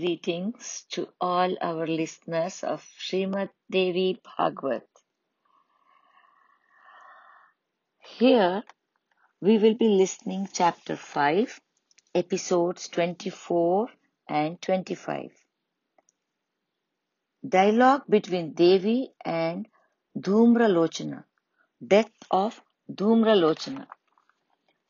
greetings to all our listeners of Srimad Devi Bhagavad. Here we will be listening chapter 5, episodes 24 and 25. Dialogue between Devi and Dhumralochana. Death of Dhumralochana.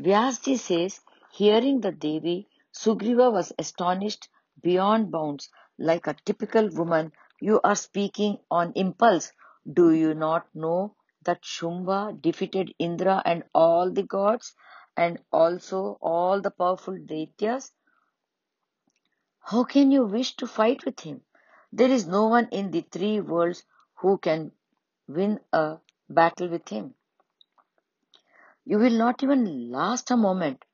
Vyasji says, hearing the Devi, Sugriva was astonished beyond bounds. Like a typical woman, you are speaking on impulse. Do you not know that Shumba defeated Indra and all the gods and also all the powerful Daityas? How can you wish to fight with him? There is no one in the three worlds who can win a battle with him. You will not even last a moment.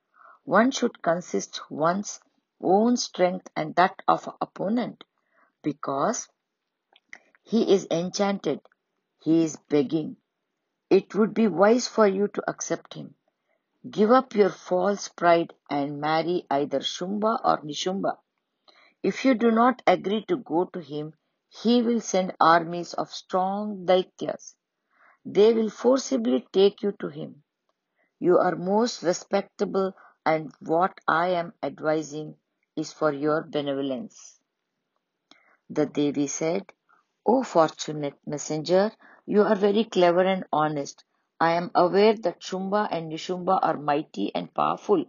One should consist one's own strength and that of opponent because he is enchanted, he is begging. It would be wise for you to accept him. Give up your false pride and marry either Shumba or Nishumba. If you do not agree to go to him, he will send armies of strong Daityas. They will forcibly take you to him. You are most respectable and what I am advising is for your benevolence. The Devi said, O fortunate messenger, you are very clever and honest. I am aware that Shumba and Nishumba are mighty and powerful.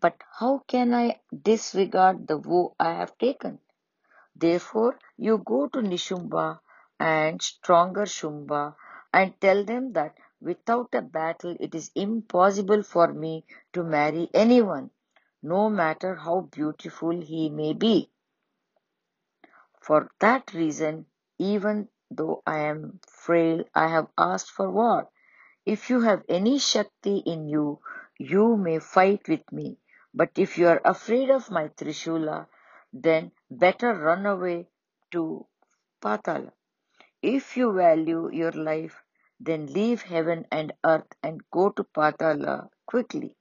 But how can I disregard the vow I have taken? Therefore, you go to Nishumba and stronger Shumba and tell them that without a battle it is impossible for me to marry anyone no matter how beautiful he may be. For that reason, even though I am frail, I have asked for war. If you have any Shakti in you, you may fight with me. But if you are afraid of my Trishula, then better run away to Patala. If you value your life, then leave heaven and earth and go to Patala quickly.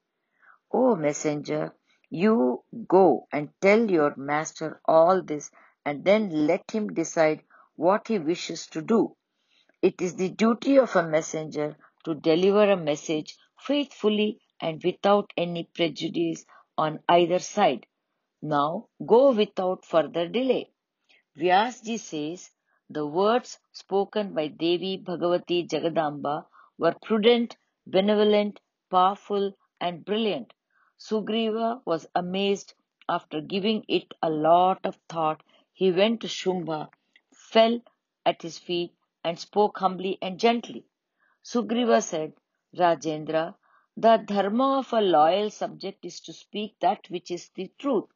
O messenger, you go and tell your master all this and then let him decide what he wishes to do. It is the duty of a messenger to deliver a message faithfully and without any prejudice on either side. Now go without further delay. Vyasji says the words spoken by Devi Bhagavati Jagadamba were prudent, benevolent, powerful, and brilliant. Sugriva was amazed. After giving it a lot of thought, he went to Shumba, fell at his feet, and spoke humbly and gently. Sugriva said, Rajendra, the dharma of a loyal subject is to speak that which is the truth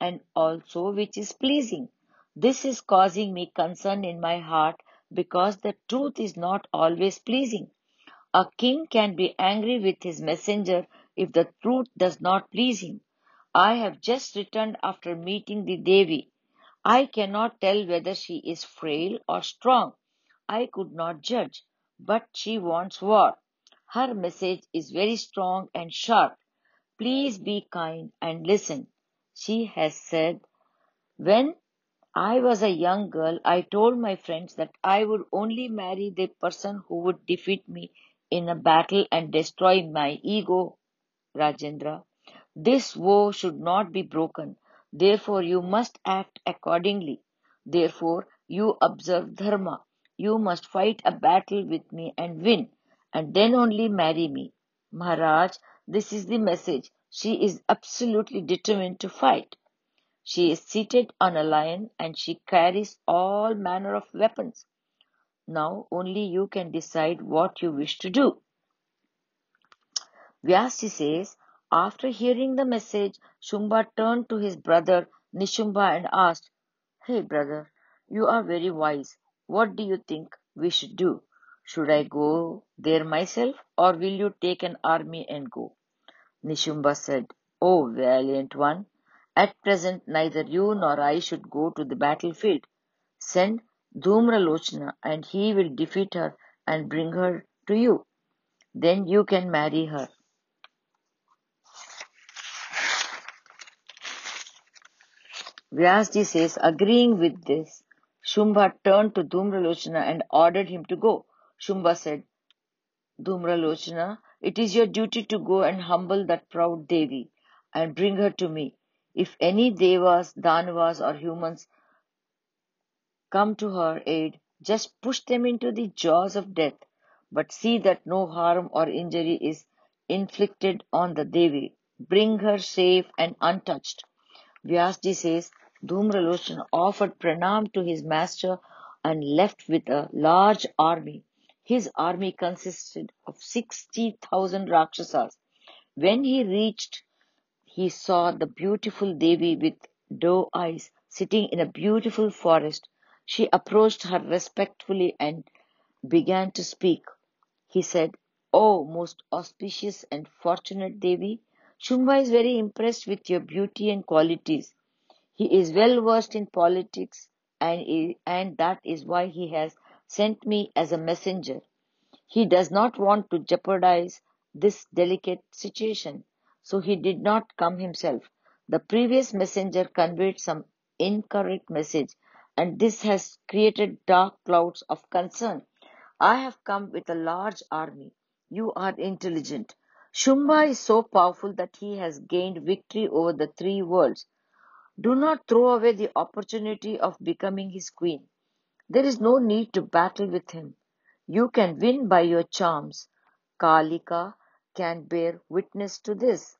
and also which is pleasing. This is causing me concern in my heart because the truth is not always pleasing. A king can be angry with his messenger if the truth does not please him. I have just returned after meeting the Devi. I cannot tell whether she is frail or strong. I could not judge, but she wants war. Her message is very strong and sharp. Please be kind and listen. She has said, When I was a young girl, I told my friends that I would only marry the person who would defeat me in a battle and destroy my ego Rajendra. This vow should not be broken. Therefore, you must act accordingly. Therefore, you observe dharma. You must fight a battle with me and win, and then only marry me. Maharaj, this is the message. She is absolutely determined to fight. She is seated on a lion and she carries all manner of weapons. Now only you can decide what you wish to do. Vyasji says, after hearing the message, Shumba turned to his brother Nishumba and asked, Hey brother, you are very wise. What do you think we should do? Should I go there myself or will you take an army and go? Nishumba said, O valiant one, at present neither you nor I should go to the battlefield. Send Dhumralochana and he will defeat her and bring her to you. Then you can marry her. Vyasji says, agreeing with this, Shumba turned to Dhumralochana and ordered him to go. Shumba said, Dhumralochana, it is your duty to go and humble that proud Devi and bring her to me. If any devas, danavas, or humans come to her aid, just push them into the jaws of death, but see that no harm or injury is inflicted on the Devi. Bring her safe and untouched. Vyasji says, Dhumralochana offered pranam to his master and left with a large army. His army consisted of 60,000 Rakshasas. When he reached, he saw the beautiful Devi with doe eyes sitting in a beautiful forest. She approached her respectfully and began to speak. He said, O most auspicious and fortunate Devi, Shumba is very impressed with your beauty and qualities. He is well versed in politics and, and that is why he has sent me as a messenger. He does not want to jeopardize this delicate situation, so he did not come himself. The previous messenger conveyed some incorrect message, and this has created dark clouds of concern. I have come with a large army. You are intelligent. Shumba is so powerful that he has gained victory over the three worlds. Do not throw away the opportunity of becoming his queen. There is no need to battle with him. You can win by your charms. Kalika can bear witness to this.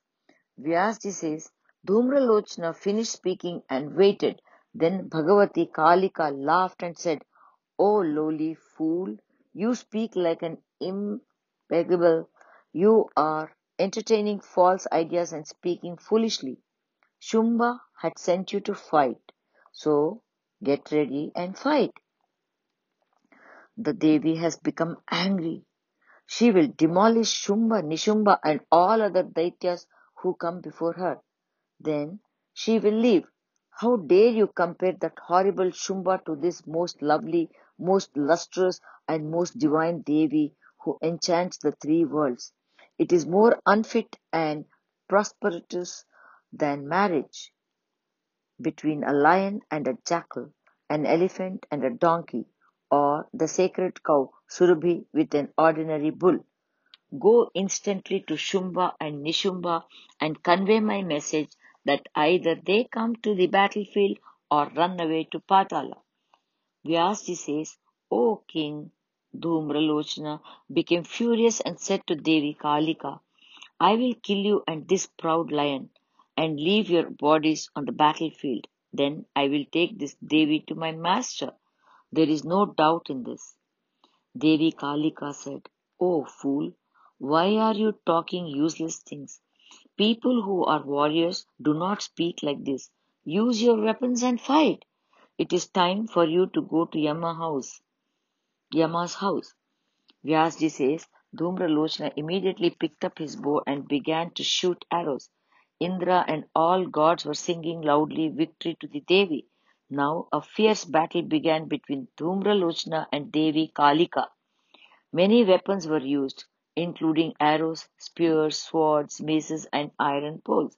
Vyasji says, Dhumralochana finished speaking and waited. Then Bhagavati Kalika laughed and said, O lowly fool, you speak like an impeccable. You are entertaining false ideas and speaking foolishly. Shumba had sent you to fight. So get ready and fight. The Devi has become angry. She will demolish Shumba, Nishumba and all other Daityas who come before her. Then she will leave. How dare you compare that horrible Shumba to this most lovely, most lustrous and most divine Devi who enchants the three worlds. It is more unfit and prosperous than marriage between a lion and a jackal, an elephant and a donkey, or the sacred cow Surabhi with an ordinary bull. Go instantly to Shumba and Nishumba and convey my message that either they come to the battlefield or run away to Patala. Vyasji says, O king, Dhumralochana became furious and said to Devi Kalika, I will kill you and this proud lion and leave your bodies on the battlefield. Then I will take this Devi to my master. There is no doubt in this. Devi Kalika said, Oh fool, why are you talking useless things? People who are warriors do not speak like this. Use your weapons and fight. It is time for you to go to Yama house. Yama's house. Vyasji says, Dhumralochana immediately picked up his bow and began to shoot arrows. Indra and all gods were singing loudly victory to the Devi. Now a fierce battle began between Dhumralochana and Devi Kalika. Many weapons were used, including arrows, spears, swords, maces, and iron poles.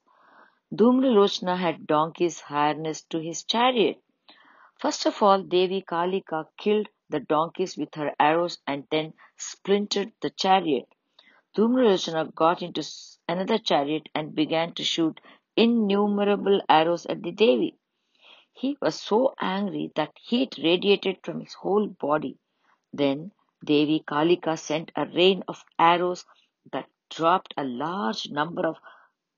Dhumralochana had donkeys harnessed to his chariot. First of all, Devi Kalika killed the donkeys with her arrows and then splintered the chariot. Dhumralochana got into another chariot and began to shoot innumerable arrows at the Devi. He was so angry that heat radiated from his whole body. Then Devi Kalika sent a rain of arrows that dropped a large number of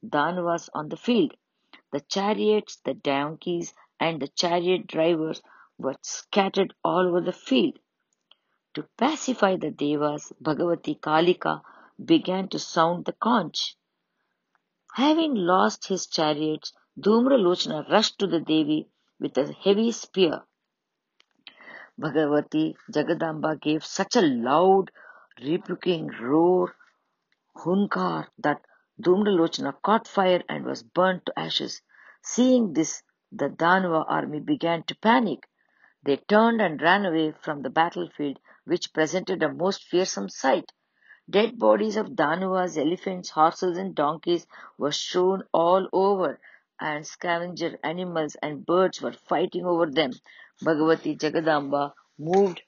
Danavas on the field. The chariots, the donkeys, and the chariot drivers were scattered all over the field. To pacify the Devas, Bhagavati Kalika began to sound the conch. Having lost his chariots, Dhumralochana rushed to the Devi with a heavy spear. Bhagavati Jagadamba gave such a loud, rebuking roar, hunkar, that Dhumralochana caught fire and was burnt to ashes. Seeing this, the Danava army began to panic. They turned and ran away from the battlefield, which presented a most fearsome sight. Dead bodies of Danavas, elephants, horses, and donkeys were strewn all over, and scavenger animals and birds were fighting over them. Bhagavati Jagadamba moved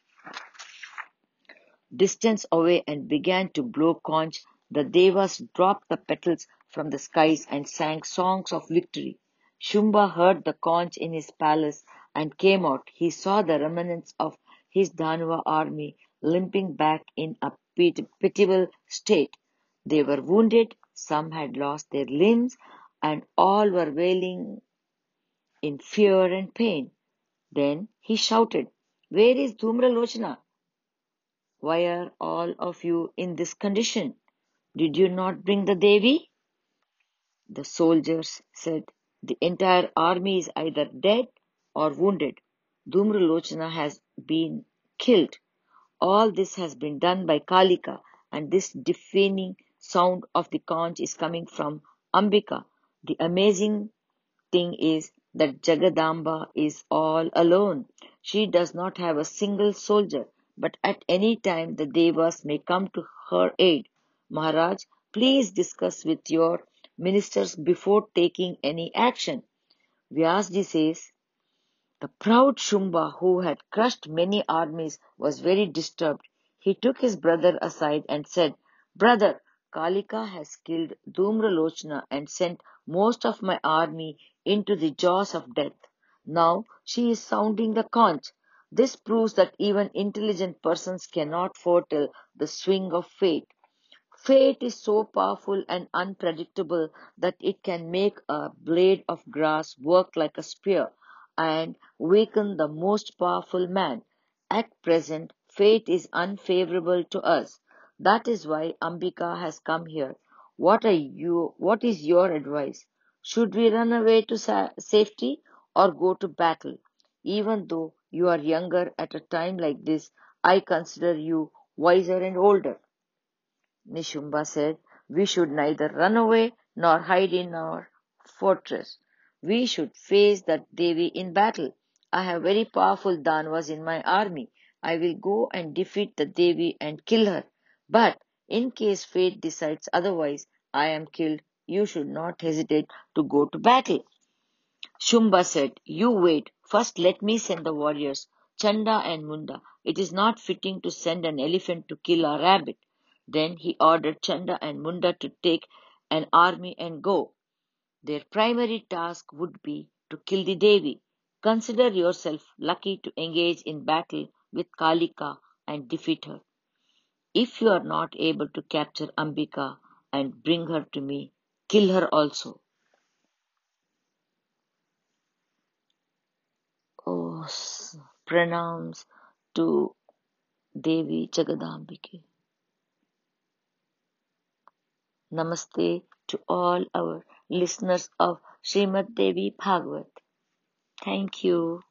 distance away and began to blow conch. The devas dropped the petals from the skies and sang songs of victory. Shumba heard the conch in his palace and came out. He saw the remnants of his Danava army limping back in a pitiable state. They were wounded, some had lost their limbs, and all were wailing in fear and pain. Then he shouted, Where is Dhumralochana? Why are all of you in this condition? Did you not bring the Devi? The soldiers said, The entire army is either dead or wounded. Dhumralochana has been killed. All this has been done by Kalika, and this deafening sound of the conch is coming from Ambika. The amazing thing is that Jagadamba is all alone. She does not have a single soldier, but at any time the Devas may come to her aid. Maharaj, please discuss with your ministers before taking any action. Vyasji says, the proud Shumba, who had crushed many armies, was very disturbed. He took his brother aside and said, Brother, Kalika has killed Dhumralochana and sent most of my army into the jaws of death. Now she is sounding the conch. This proves that even intelligent persons cannot foretell the swing of fate. Fate is so powerful and unpredictable that it can make a blade of grass work like a spear and weaken the most powerful man. At present, fate is unfavorable to us. That is why Ambika has come here. What are you, what is your advice? Should we run away to sa- safety or go to battle? Even though you are younger at a time like this, I consider you wiser and older. Nishumba said, we should neither run away nor hide in our fortress. We should face that Devi in battle. I have very powerful Danvas in my army. I will go and defeat the Devi and kill her. But in case fate decides otherwise, I am killed, you should not hesitate to go to battle. Shumba said, You wait. First let me send the warriors, Chanda and Munda. It is not fitting to send an elephant to kill a rabbit. Then he ordered Chanda and Munda to take an army and go. Their primary task would be to kill the Devi. Consider yourself lucky to engage in battle with Kalika and defeat her. If you are not able to capture Ambika and bring her to me, kill her also. Oh, pranams to Devi Jagadambike. Namaste to all our listeners of Srimad Devi Bhagavad. Thank you.